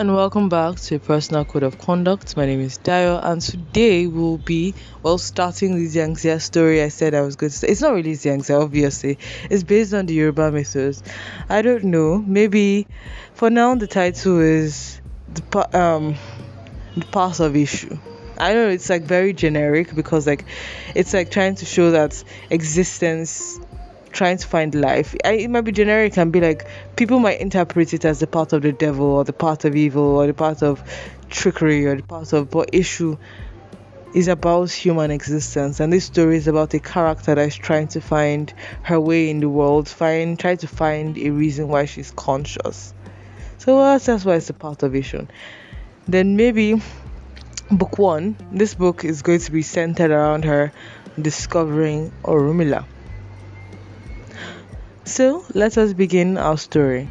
and welcome back to a personal code of conduct. My name is Dio, and today we'll be well starting the Xianxia story. I said I was going to say it's not really Xianxia, obviously. It's based on the Yoruba mythos. I don't know. Maybe for now the title is the um the path of issue. I know it's like very generic because like it's like trying to show that existence trying to find life. I, it might be generic and be like people might interpret it as the part of the devil or the part of evil or the part of trickery or the part of but issue is about human existence. And this story is about a character that is trying to find her way in the world find try to find a reason why she's conscious. So well, that's why it's a part of vision. Then maybe book one this book is going to be centered around her discovering orunmila so let us begin our story.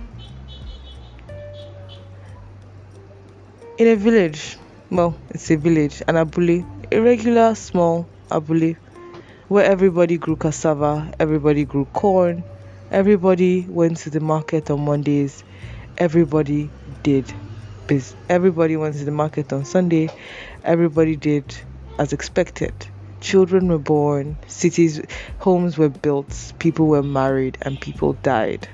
In a village, well, it's a village, an abule, a regular small abule, where everybody grew cassava, everybody grew corn, everybody went to the market on Mondays, everybody did business. Everybody went to the market on Sunday, everybody did as expected. Children were born, cities, homes were built, people were married, and people died.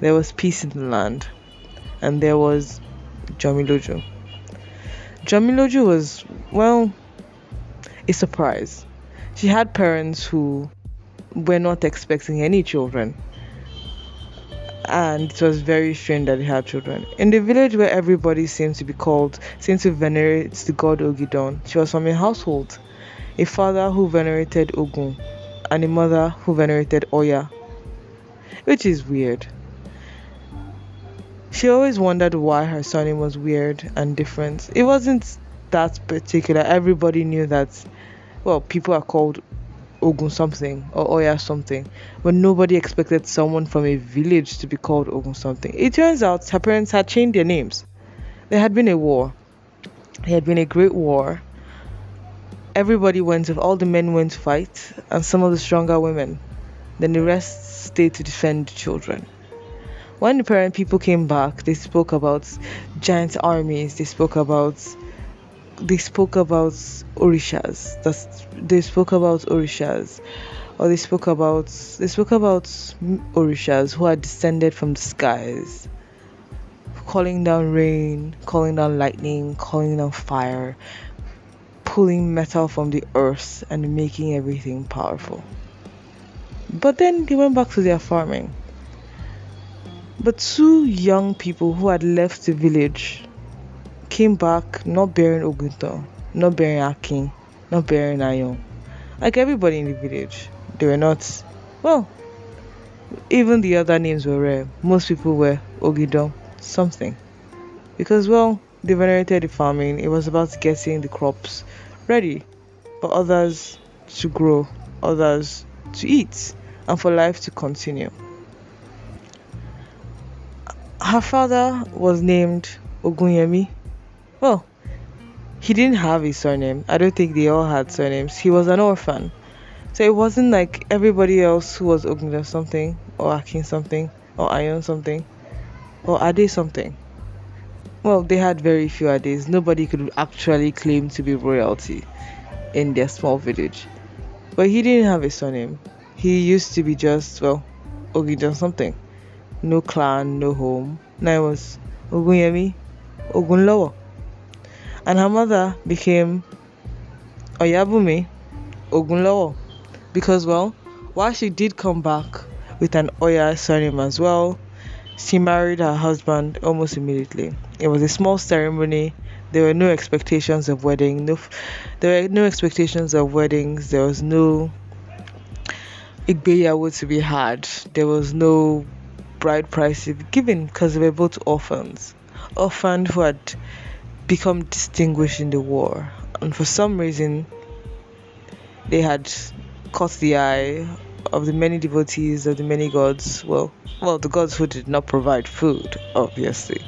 There was peace in the land, and there was Jamiloju. Jamiloju was, well, a surprise. She had parents who were not expecting any children, and it was very strange that they had children. In the village where everybody seemed to be called, seemed to venerate the god Ogidon, she was from a household a father who venerated Ogun, and a mother who venerated Oya, which is weird. She always wondered why her surname was weird and different. It wasn't that particular. Everybody knew that, well, people are called Ogun something or Oya something, but nobody expected someone from a village to be called Ogun something. It turns out her parents had changed their names. There had been a war. There had been a great war everybody went, If all the men went to fight, and some of the stronger women. Then the rest stayed to defend the children. When the parent people came back, they spoke about giant armies. They spoke about they spoke about orishas. That's, they spoke about orishas, or they spoke about they spoke about orishas who had descended from the skies, calling down rain, calling down lightning, calling down fire, pulling metal from the earth and making everything powerful. But then they went back to their farming. But two young people who had left the village came back not bearing Ogunto, not bearing Akin, not bearing Ayon. Like everybody in the village, they were not, well, even the other names were rare. Most people were Ogido, something. Because, well, they venerated the farming, it was about getting the crops ready for others to grow, others to eat, and for life to continue. Her father was named Ogunyemi. Well, he didn't have a surname. I don't think they all had surnames. He was an orphan. So it wasn't like everybody else who was Ogunja something, or Akin something, or Ayon something, or Ade something. Well, they had very few ideas. Nobody could actually claim to be royalty in their small village. But he didn't have a surname. He used to be just, well, Ogidan something. No clan, no home. Now it was Ogunyemi, Ogunlowo. And her mother became Oyabumi Ogunlowo. Because, well, while she did come back with an Oya surname as well, she married her husband almost immediately. It was a small ceremony. There were no expectations of wedding. No, there were no expectations of weddings. There was no igbeyawo to be had. There was no bride price given because they were both orphans, orphans who had become distinguished in the war, and for some reason they had caught the eye of the many devotees of the many gods. Well, well, the gods who did not provide food, obviously.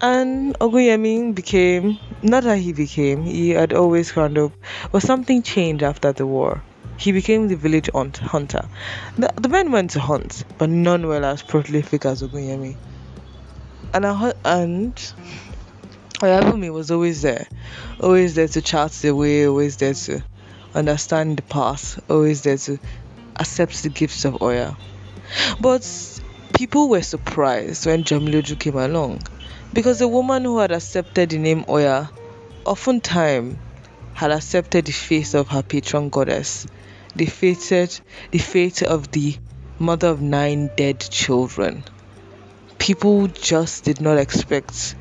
And Oguyemi became not that he became, he had always kind up, but something changed after the war. He became the village hunter. The, the men went to hunt, but none were as prolific as Oguyemi. And, and Oyabumi was always there, always there to chart the way, always there to understand the path, always there to accept the gifts of Oya. But people were surprised when Jamiloju came along because the woman who had accepted the name Oya oftentimes had accepted the face of her patron goddess, the fated the fate of the mother of nine dead children. People just did not expect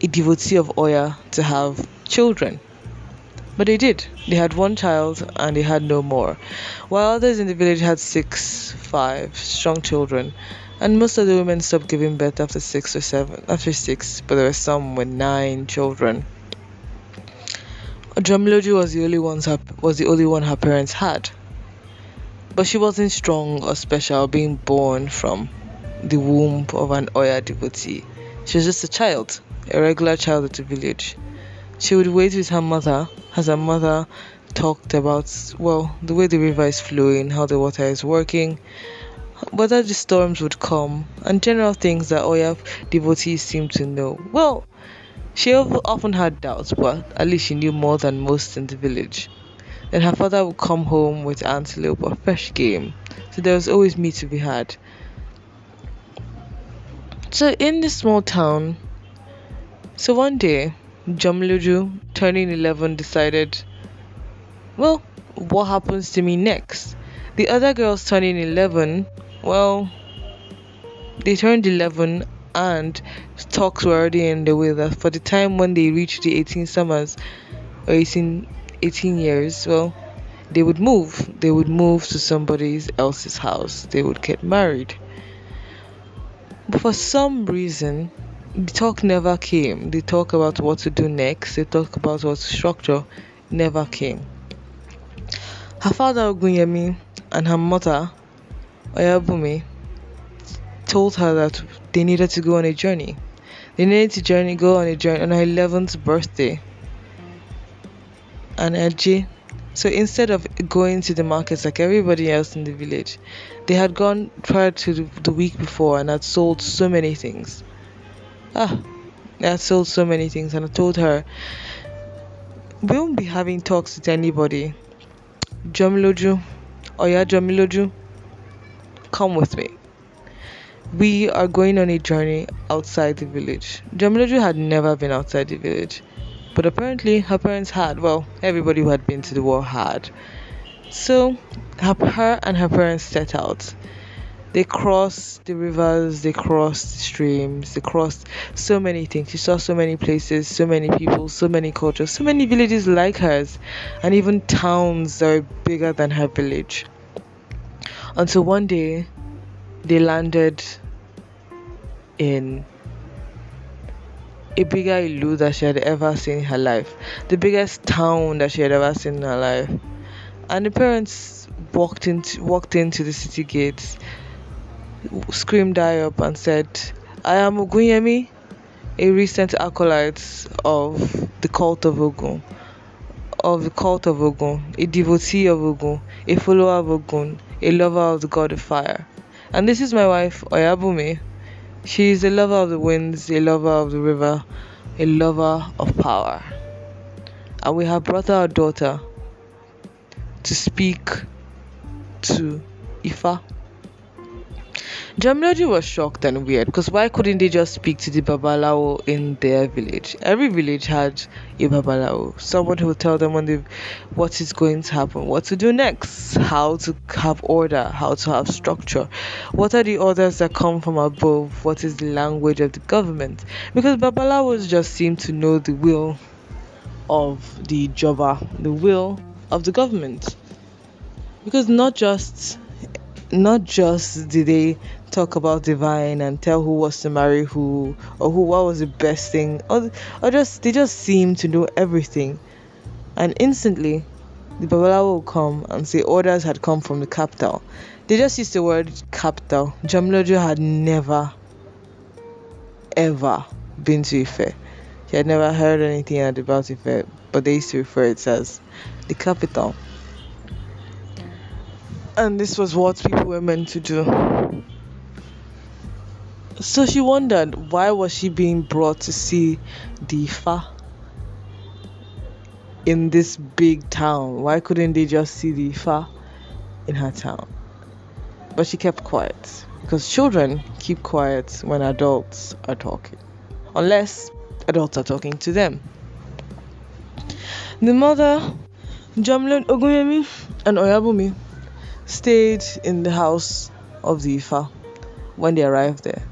a devotee of Oya to have children. But they did. They had one child and they had no more. While others in the village had six, five strong children. And most of the women stopped giving birth after six or seven, after six, but there were some with nine children. Jamiloju was the only ones her, was the only one her parents had. But she wasn't strong or special, being born from the womb of an Oya devotee. She was just a child, a regular child at the village. She would wait with her mother as her mother talked about, well, the way the river is flowing, how the water is working, whether the storms would come, and general things that Oya devotees seem to know. Well, she often had doubts, but at least she knew more than most in the village. Then her father would come home with antelope or fresh game, so there was always meat to be had. So in this small town, so one day, Jamiloju, turning 11, decided, well, what happens to me next? The other girls turning 11, well, they turned 11 and talks were already in the way that for the time when they reached the 18 summers or 18, 18 years, well, they would move. They would move to somebody else's house. They would get married. But for some reason, the talk never came. The talk about what to do next, the talk about what structure never came. Her father Ogunyemi and her mother Oyabumi told her that they needed to go on a journey. They needed to journey go on a journey on her 11th birthday. And Eji so instead of going to the markets like everybody else in the village, they had gone prior to the week before and had sold so many things. Ah, I sold so many things, and I told her we won't be having talks with anybody. Jamiloju, Oya Jamiloju, come with me. We are going on a journey outside the village. Jamiloju had never been outside the village, but apparently her parents had. Well, everybody who had been to the war had. So her and her parents set out they crossed the rivers, they crossed the streams, they crossed so many things. She saw so many places, so many people, so many cultures, so many villages like hers, and even towns that are bigger than her village. Until one day, they landed in a bigger ilu that she had ever seen in her life, the biggest town that she had ever seen in her life. And the parents walked into walked into the city gates screamed I up and said, I am Ogunyemi, a recent acolyte of the cult of Ogun, of the cult of Ogun, a devotee of Ogun, a follower of Ogun, a lover of the god of fire. And this is my wife, Oyabumi. She is a lover of the winds, a lover of the river, a lover of power. And we have brought our daughter to speak to Ifa. Jamiloju was shocked and weird because why couldn't they just speak to the Babalawo in their village? Every village had a Babalawo, someone who would tell them when they, what is going to happen, what to do next, how to have order, how to have structure, what are the orders that come from above, what is the language of the government. Because Babalawos just seem to know the will of the Java, the will of the government. Because not just not just did they talk about divine and tell who was to marry who or who what was the best thing or, or just they just seem to know everything. And instantly the babalawo will come and say orders had come from the capital. They just used the word capital. Jamiloju had never ever been to Ife. He had never heard anything about Ife but they used to refer it as the capital and this was what people were meant to do So she wondered why was she being brought to see the Ifa in this big town? Why couldn't they just see the Ifa in her town? But she kept quiet because children keep quiet when adults are talking, unless adults are talking to them. The mother, Jamlin Oguyemi and Oyabumi, stayed in the house of the Ifa when they arrived there.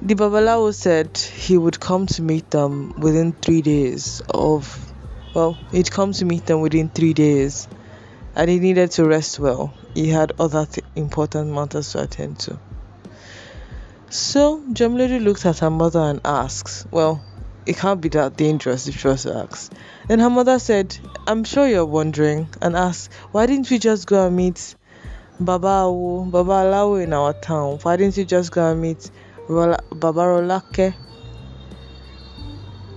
The Babalawo said he would come to meet them within three days of, well, he'd come to meet them within three days and he needed to rest well. He had other th- important matters to attend to. So Jamilady looked at her mother and asked, Well, it can't be that dangerous if she was ask. Then her mother said, I'm sure you're wondering, and asked, Why didn't we just go and meet Baba Awo, Baba Alawo in our town? Why didn't you just go and meet Rola, Baba Rolake.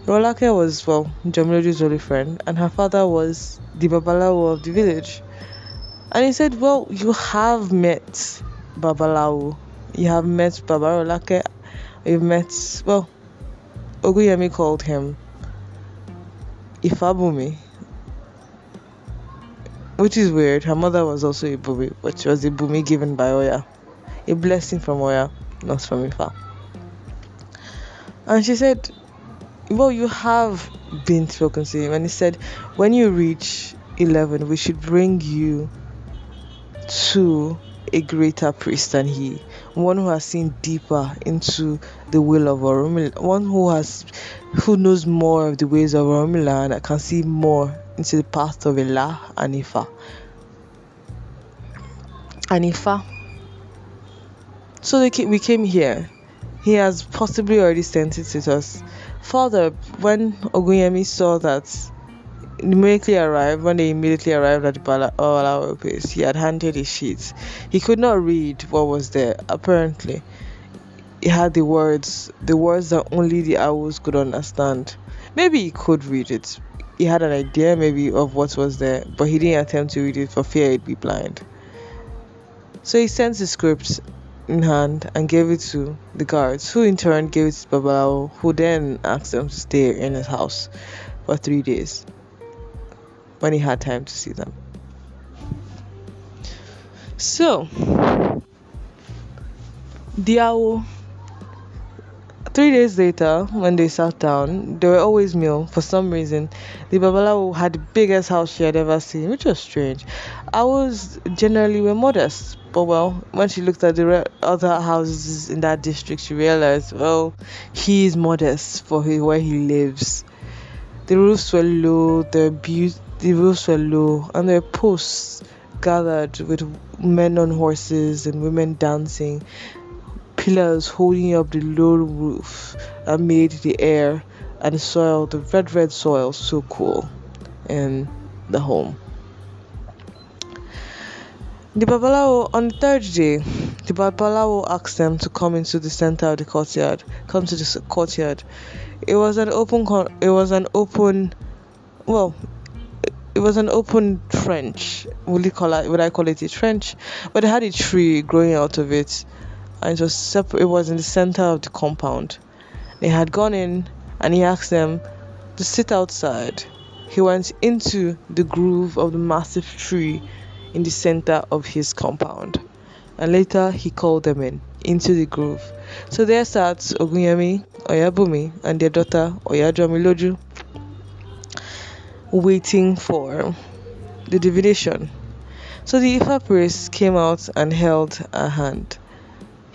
Rolake was, well, Jamiloju's only friend, and her father was the Babalawo of the village. And he said, Well, you have met Babalawo. You have met Baba Rolake. You've met, well, Oguyemi called him Ifabumi. Which is weird. Her mother was also a Bumi, was a Bumi given by Oya. A blessing from Oya not from Ifa. And she said, Well, you have been spoken to him. And he said, When you reach 11, we should bring you to a greater priest than he, one who has seen deeper into the will of Oromila, one who has who knows more of the ways of Oromila and can see more into the path of Ela and Ifa. Ifa so we came here. He has possibly already sent it to us. Father, when Ogunyemi saw that immediately arrived, when they immediately arrived at the uh, Balawa place, he had handed his sheets. He could not read what was there, apparently. He had the words, the words that only the owls could understand. Maybe he could read it. He had an idea, maybe, of what was there, but he didn't attempt to read it for fear he'd be blind. So he sent the script in hand and gave it to the guards, who in turn gave it to Babao, who then asked them to stay in his house for three days when he had time to see them. So, Diao Three days later, when they sat down, they were always meal. For some reason, the Babalawo had the biggest house she had ever seen, which was strange. Ours generally were modest, but well, when she looked at the re- other houses in that district, she realized, well, he is modest for where he lives. The roofs were low, the, be- the roofs were low, and there were posts gathered with men on horses and women dancing pillars holding up the low roof that made the air and soil, the red red soil, so cool in the home. The Babalawo on the third day, the Babalawo asked them to come into the center of the courtyard. Come to the courtyard. It was an open. It was an open. Well, it was an open trench. Would call it? Would I call it a trench? But it had a tree growing out of it and it was it was in the center of the compound they had gone in and he asked them to sit outside he went into the groove of the massive tree in the center of his compound and later he called them in into the groove so there sat Ogunyemi, Oyabumi and their daughter Oyajamiloju waiting for the divination so the Ifa priest came out and held a hand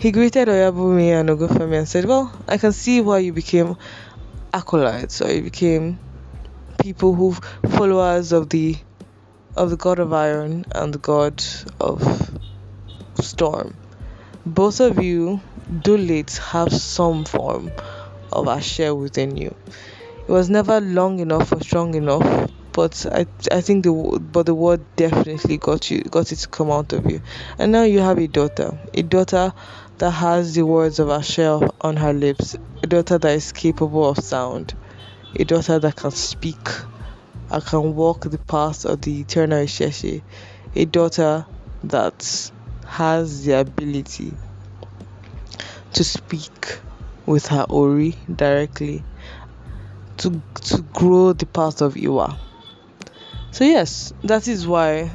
he greeted Oyabumi and Ogofemi and said, Well, I can see why you became acolytes or you became people who followers of the of the god of iron and the god of storm. Both of you do late have some form of a share within you. It was never long enough or strong enough, but I I think the but the word definitely got you got it to come out of you. And now you have a daughter, a daughter that has the words of Ashe on her lips, a daughter that is capable of sound, a daughter that can speak and can walk the path of the eternal Isheshe, a daughter that has the ability to speak with her Ori directly to to grow the path of Iwa. So yes, that is why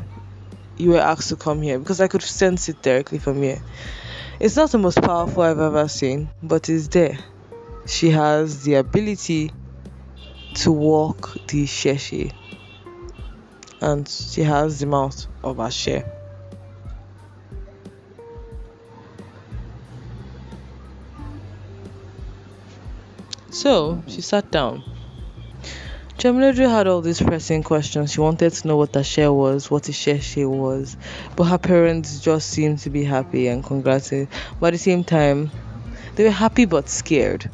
you were asked to come here because I could sense it directly from here. It's not the most powerful I've ever seen, but it's there. She has the ability to walk the Sheshe and she has the mouth of Ashe. So she sat down. Jamiloju had all these pressing questions. She wanted to know what Ashe was, what a share she was, but her parents just seemed to be happy and congratulated. But at the same time, they were happy but scared.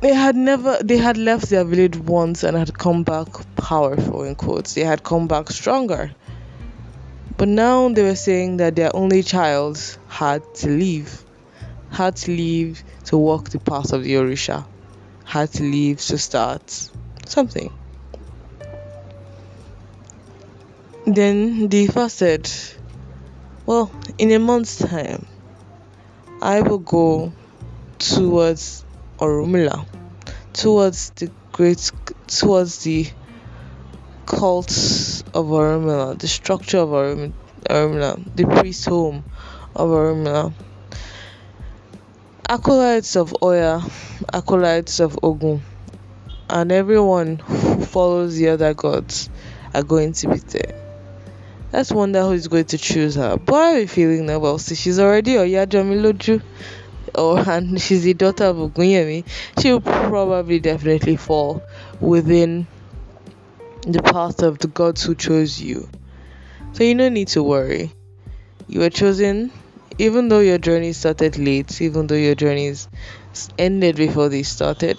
They had never, they had left their village once and had come back powerful, in quotes. They had come back stronger. But now they were saying that their only child had to leave, had to leave to walk the path of the Orisha had to leave to start something. Then the first said, Well, in a month's time, I will go towards Orumila, towards the great, towards the cult of Orumila, the structure of Orumila, the priest home of Orumila acolytes of Oya, acolytes of Ogun, and everyone who follows the other gods are going to be there. Let's wonder who is going to choose her. But I have a feeling now, well, see, she's already Oya Jamiloju, or and she's the daughter of Ogunyemi. She'll probably definitely fall within the path of the gods who chose you. So you don't need to worry. You were chosen even though your journey started late, even though your journeys ended before they started,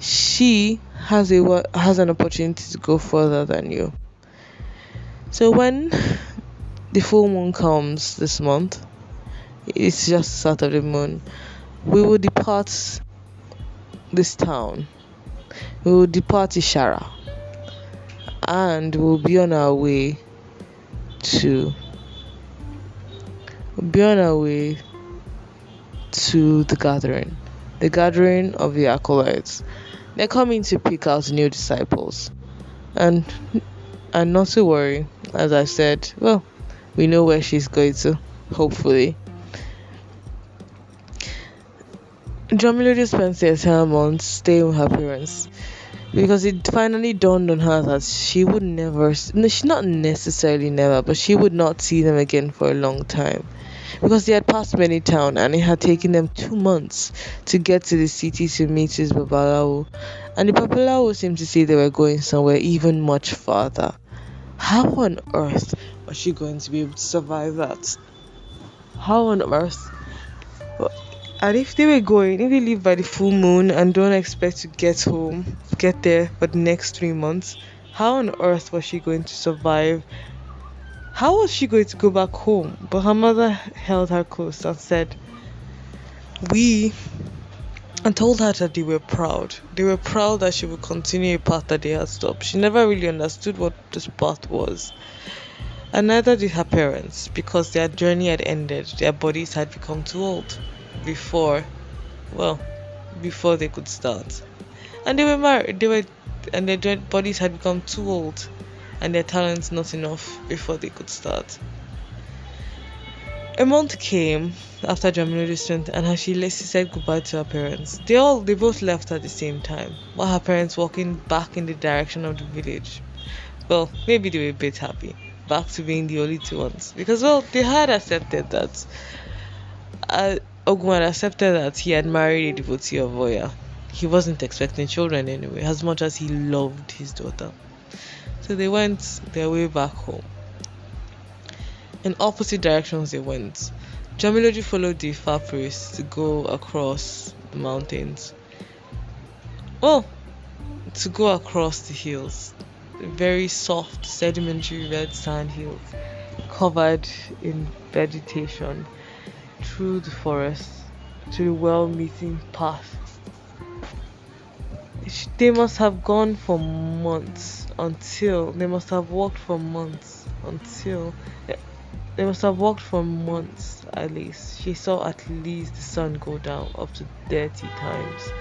she has a has an opportunity to go further than you. So when the full moon comes this month, it's just the start of the moon. We will depart this town. We will depart Ishara, and we'll be on our way to be on our way to the gathering, the gathering of the acolytes. They're coming to pick out new disciples. And and not to worry, as I said, well, we know where she's going to, hopefully. Jamila spent the entire month staying with her parents because it finally dawned on her that she would never, no, she not necessarily never, but she would not see them again for a long time because they had passed many towns and it had taken them two months to get to the city to meet his Babalawo. And the Babalawo seemed to say they were going somewhere even much farther. How on earth was she going to be able to survive that? How on earth? And if they were going, if they leave by the full moon and don't expect to get home, get there for the next three months, how on earth was she going to survive how was she going to go back home? But her mother held her close and said, We and told her that they were proud. They were proud that she would continue a path that they had stopped. She never really understood what this path was. And neither did her parents, because their journey had ended. Their bodies had become too old before, well, before they could start. And they were married. They were, and their bodies had become too old and their talents not enough before they could start. A month came after Jamilo's strength and she, she said goodbye to her parents. They all they both left at the same time, while her parents walking back in the direction of the village. Well, maybe they were a bit happy, back to being the only two ones. Because well, they had accepted that uh, accepted that he had married a devotee of Oya. He wasn't expecting children anyway, as much as he loved his daughter. So they went their way back home. In opposite directions they went. Jamiloju followed the far priest to go across the mountains. Well, to go across the hills. Very soft, sedimentary red sand hills covered in vegetation through the forest to the well meeting path. They must have gone for months until they must have walked for months until eh, they must have walked for months at least. She saw at least the sun go down up to 30 times.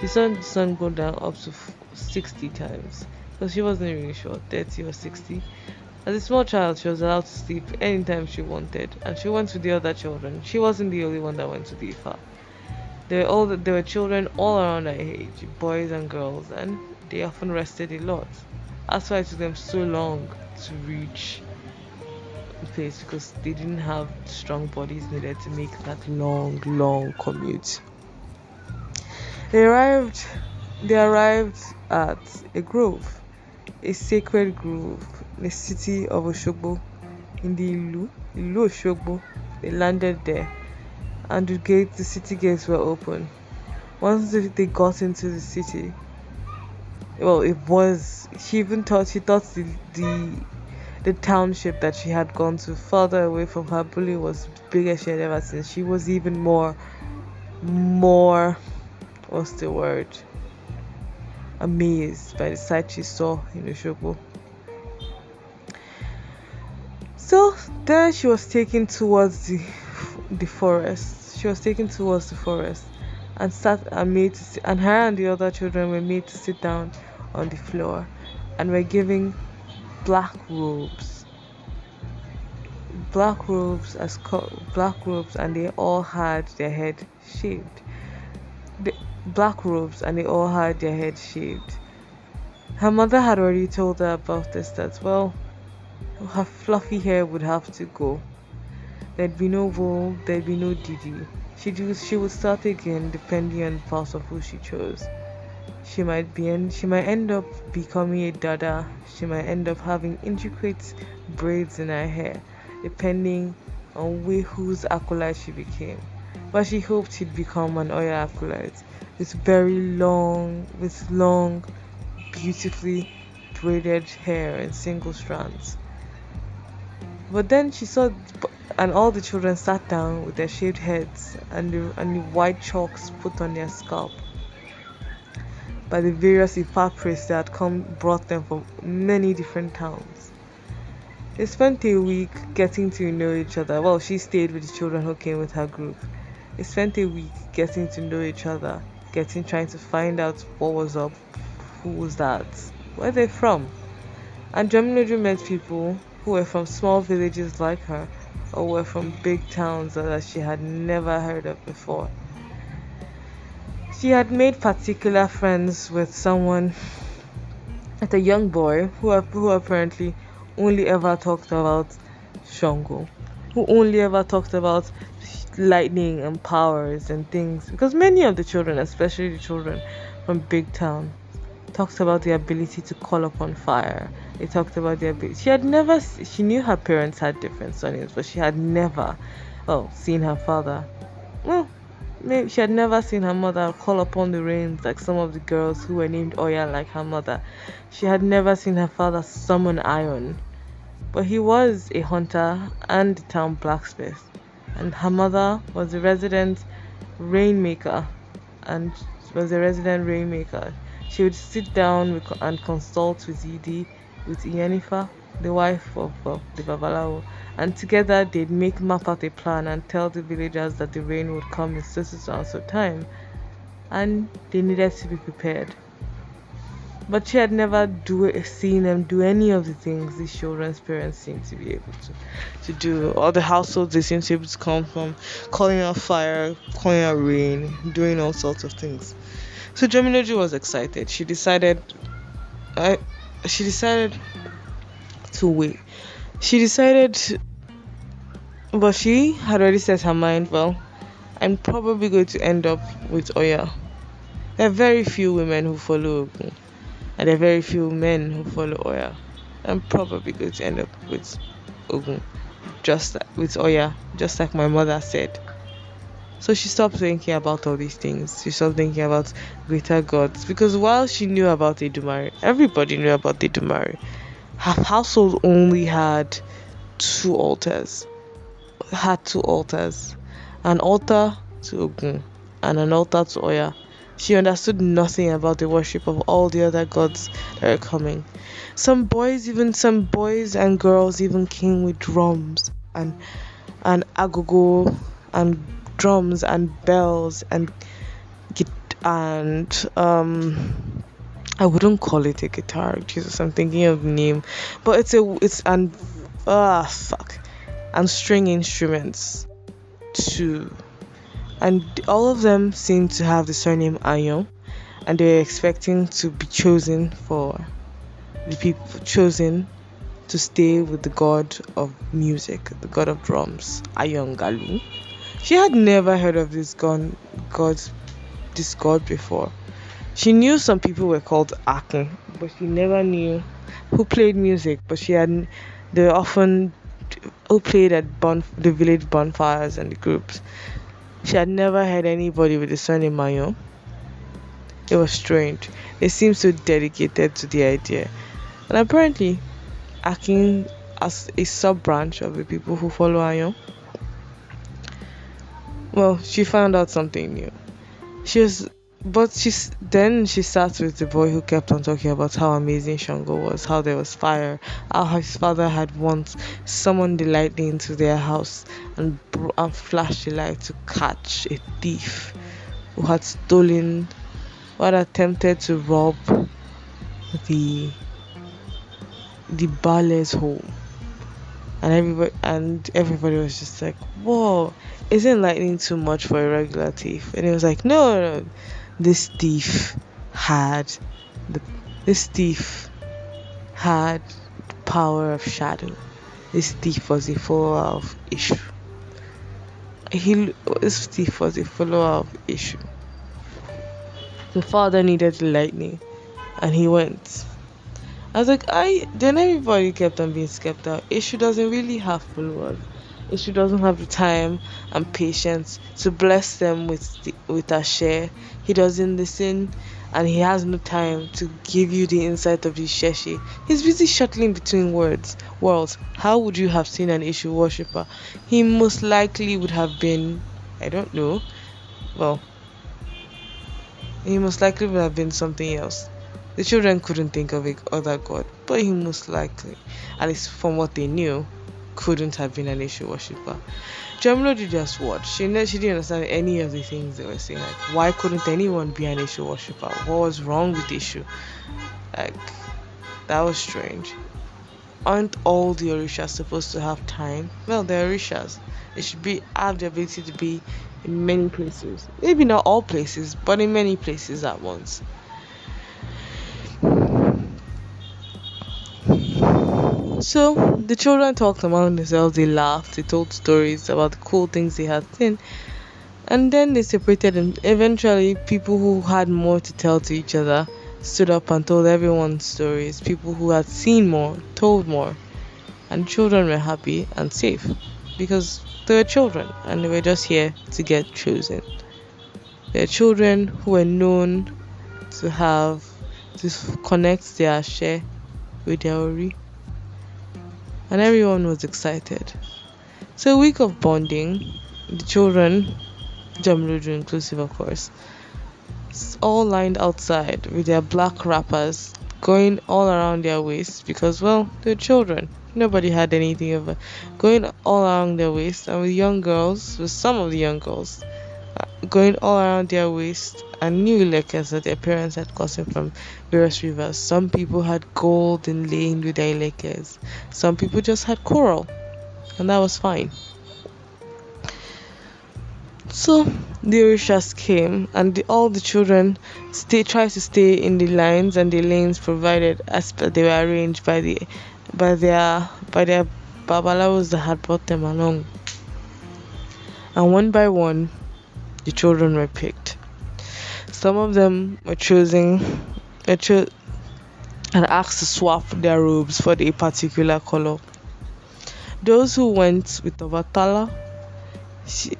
She saw the sun go down up to 60 times. So she wasn't really sure, 30 or 60. As a small child, she was allowed to sleep anytime she wanted, and she went with the other children. She wasn't the only one that went to the Ifa. There were all there were children all around her age, boys and girls, and they often rested a lot. That's why it took them so long to reach the place because they didn't have strong bodies needed to make that long, long commute. They arrived. They arrived at a grove, a sacred grove the city of Oshogbo in the Ilu, Ilu Oshogbo. They landed there and the gate, the city gates were open. Once they got into the city, well, it was. She even thought she thought the the, the township that she had gone to further away from her bully was bigger she had ever seen. She was even more, more, what's the word? Amazed by the sight she saw in Oshogbo. So then she was taken towards the the forest. She was taken towards the forest and sat and made to sit, and her and the other children were made to sit down on the floor and were given black robes. Black robes as black robes and they all had their head shaved. The black robes and they all had their head shaved. Her mother had already told her about this that well her fluffy hair would have to go. There'd be no wool, there'd be no Didi. She she would start again depending on the path of who she chose. She might be en- she might end up becoming a dada. She might end up having intricate braids in her hair, depending on wh- whose acolyte she became. But she hoped she'd become an Oya acolyte with very long, with long, beautifully braided hair in single strands. But then she saw, and all the children sat down with their shaved heads and the, and the white chalks put on their scalp by the various Ifa priests that had come brought them from many different towns. They spent a week getting to know each other. Well, she stayed with the children who came with her group. They spent a week getting to know each other, getting trying to find out what was up, who was that, where they from. And Jamiloju met people who were from small villages like her or were from big towns that she had never heard of before. She had made particular friends with someone, with a young boy who, who apparently only ever talked about Shango, who only ever talked about lightning and powers and things. Because many of the children, especially the children from big town, talked about the ability to call upon fire. They talked about the ability. She had never, she knew her parents had different surnames, but she had never, oh, seen her father. Well, maybe she had never seen her mother call upon the rains like some of the girls who were named Oya like her mother. She had never seen her father summon iron. But he was a hunter and a town blacksmith, and her mother was a resident rainmaker and was a resident rainmaker. She would sit down and consult with Idi, with Iyanifa, the wife of, the Babalawo, and together they'd make map out a plan and tell the villagers that the rain would come in so so and time, and they needed to be prepared. But she had never do, seen them do any of the things these children's parents seem to be able to, to do, All the households they seem to be able to come from, calling out fire, calling out rain, doing all sorts of things. So Jamiloju was excited. She decided, I, she decided to wait. She decided, but she had already set her mind. Well, I'm probably going to end up with Oya. There are very few women who follow Ogun, and there are very few men who follow Oya. I'm probably going to end up with Ogun, just with Oya, just like my mother said. So she stopped thinking about all these things. She stopped thinking about greater gods because while she knew about Edumare, everybody knew about Edumare. Her household only had two altars. Had two altars, an altar to Ogun and an altar to Oya. She understood nothing about the worship of all the other gods that were coming. Some boys, even some boys and girls, even came with drums and and agogo and drums and bells and and um I wouldn't call it a guitar. Jesus, I'm thinking of name, but it's a it's and ah fuck and string instruments too, and all of them seem to have the surname Ayo, and they're expecting to be chosen for the people chosen to stay with the god of music, the god of drums, Ayongalu. She had never heard of this god, god, this god before. She knew some people were called Akin, but she never knew who played music. But she had, they often who played at bon, the village bonfires and the groups. She had never heard anybody with the surname Mayo. It was strange. They seemed so dedicated to the idea. And apparently, acting as a sub branch of the people who follow Ayo. Well, she found out something new. She was, but she's then she sat with the boy who kept on talking about how amazing Shango was, how there was fire, how his father had once summoned the lightning into their house and, and flashed the light to catch a thief who had stolen, had attempted to rob the the ballet's home and everybody and everybody was just like whoa isn't lightning too much for a regular thief? And he was like no, no, no. this thief had the this thief had power of shadow. This thief was a follower of Eshu he this thief was a follower of Eshu the father needed lightning and he went I was like, I then everybody kept on being skeptical. Eshu doesn't really have followers. Eshu doesn't have the time and patience to bless them with the, with a share. He doesn't listen, and he has no time to give you the insight of his sheshi. He's busy shuttling between words worlds. How would you have seen an Eshu worshipper? He most likely would have been, I don't know. Well, he most likely would have been something else. The children couldn't think of a other god, but he most likely, at least from what they knew, couldn't have been an Eshu worshipper. Gemlodi just watched. She, she didn't understand any of the things they were saying. Like, why couldn't anyone be an Eshu worshipper? What was wrong with Eshu? Like, that was strange. Aren't all the Orishas supposed to have time? Well, they're Orishas. They should be have the ability to be in many places. Maybe not all places, but in many places at once. So the children talked among themselves, they laughed, they told stories about the cool things they had seen, and then they separated. And eventually, people who had more to tell to each other stood up and told everyone stories. People who had seen more told more, and children were happy and safe because they were children and they were just here to get chosen. They're children who were known to have to connect their share with their ori and everyone was excited. So a week of bonding, the children, Jamrudu inclusive of course, all lined outside with their black wrappers going all around their waists because well they're children. Nobody had anything of a going all around their waist and with young girls, with some of the young girls going all around their waist and new ilekes that their parents had gotten from various rivers. Some people had gold inlaid with their ilekes. Some people just had coral, and that was fine. So the Orishas came, and the, all the children stay tried to stay in the lines and the lanes provided as they were arranged by the by their by their babalawos that had brought them along. And one by one, the children were picked. Some of them were choosing were cho- and asked to swap their robes for a particular color. Those who went with the Batala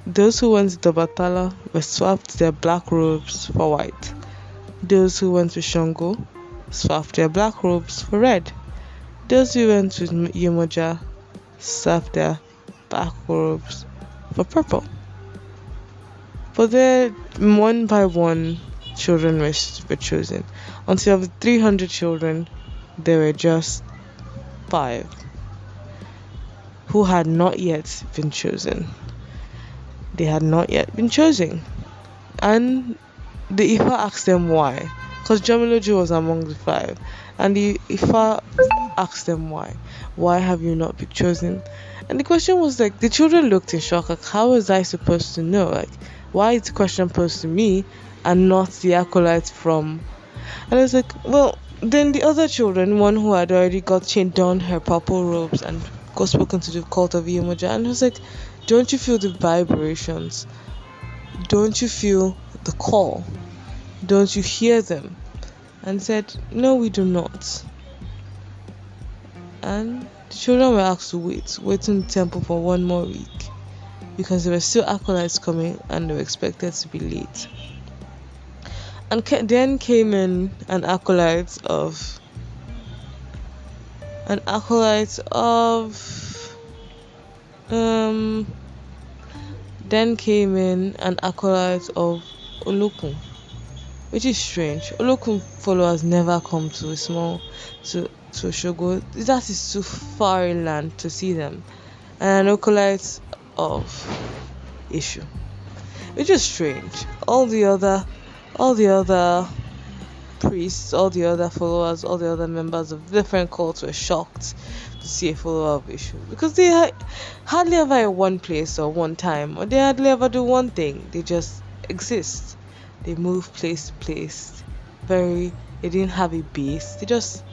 those who went the Batala were swapped their black robes for white. Those who went with Shango swapped their black robes for red. Those who went with Yemoja swapped their black robes for purple. But then, one by one, children were, were chosen. Until of 300 children, there were just five who had not yet been chosen. They had not yet been chosen. And the Ifa asked them why. Because Jamiloju was among the five. And the Ifa asked them why. Why have you not been chosen? And the question was like, the children looked in shock. Like, how was I supposed to know? Like, why is the question posed to me and not the acolytes from. And I was like, well, then the other children, one who had already got chained down her purple robes and got spoken to the cult of Iemoja, and I was like, don't you feel the vibrations? Don't you feel the call? Don't you hear them? And said, no, we do not. And the children were asked to wait, wait in the temple for one more week because there were still acolytes coming and they were expected to be late. And then came in an acolyte of an acolyte of um then came in an acolyte of Olokun, which is strange. Olokun followers never come to a small to to Shogo. That is too far inland to see them. And an acolyte of Eshu, which is strange. All the other all the other priests, all the other followers, all the other members of different cults were shocked to see a follower of Eshu because they hardly ever in one place or one time, or they hardly ever do one thing. They just exist. They move place to place. Very, they didn't have a base. They just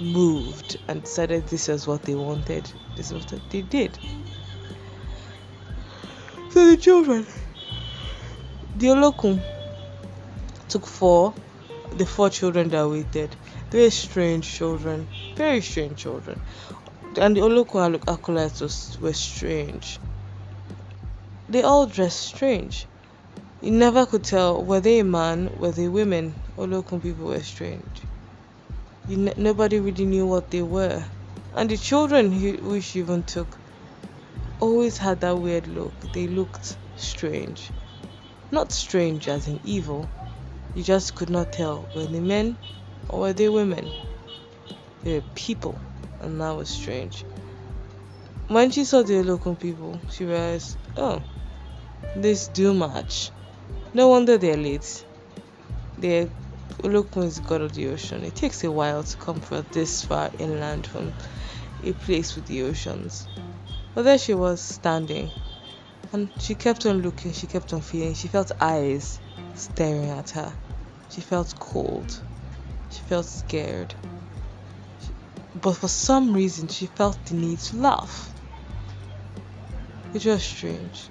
moved and decided this was what they wanted. This is what they did. So the children, the Olokun took four, the four children that waited. Very strange children, very strange children. And the Olokun acolytes were strange. They all dressed strange. You never could tell were they a man, were they women. Olokun people were strange. You nobody really knew what they were. And the children who, she even took always had that weird look. They looked strange. Not strange as in evil, you just could not tell were they men or were they women. They were people, and that was strange. When she saw the local people, she realized, oh, this do match. No wonder they're late. They're Olokun is god of the ocean. It takes a while to come from this far inland from a place with the oceans. But there she was standing, and she kept on looking, she kept on feeling, she felt eyes staring at her. She felt cold. She felt scared. But for some reason, she felt the need to laugh. It was strange.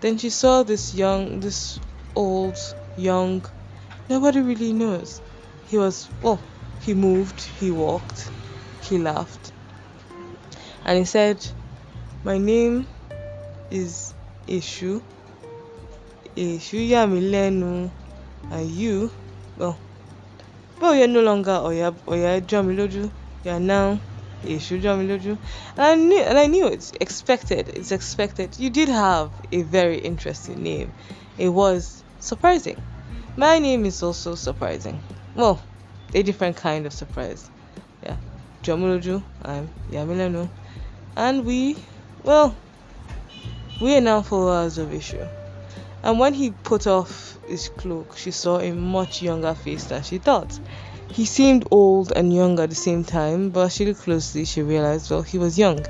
Then she saw this young, this old, young, nobody really knows. He was, well, he moved, he walked, he laughed. And he said, My name is Eshu. Eshu Yamilenu. And you well, but you're no longer Oya Oya Jamiloju. You're now Eshu Jamiloju. And I knew, and I knew it's expected. It's expected. You did have a very interesting name. It was surprising. My name is also surprising. Well, a different kind of surprise. Yeah, Jamiloju. I'm Yamilenu, and we, well, we are now followers of Eshu. And when he put off his cloak, she saw a much younger face than she thought. He seemed old and young at the same time, but she looked closely, she realized, well, he was young.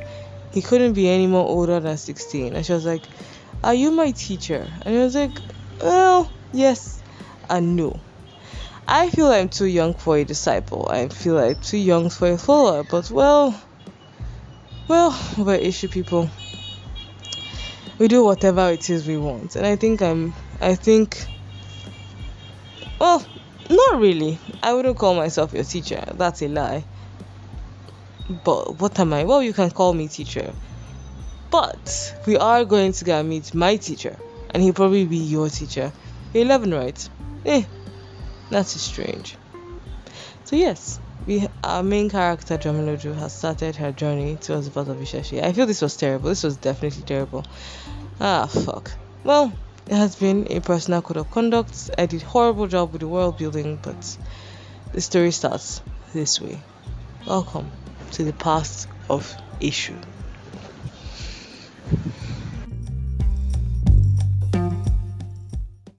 He couldn't be any more older than 16. And she was like, Are you my teacher? And he was like, Well, yes and no. I feel I'm too young for a disciple. I feel I'm too young for a follower, but well, well, we're Eshu people. We do whatever it is we want. And i think i'm i think well not really. I wouldn't call myself your teacher. That's a lie. But what am i? Well you can call me teacher. But we are going to go meet my teacher. And he'll probably be your teacher. 11 right? Eh that's strange. So yes we our main character Jamiloju has started her journey towards the path of Ishashi. I feel this was terrible. This was definitely terrible. Ah fuck. Well, it has been a personal code of conduct. I did horrible job with the world building, but the story starts this way. Welcome to the past of Eshu.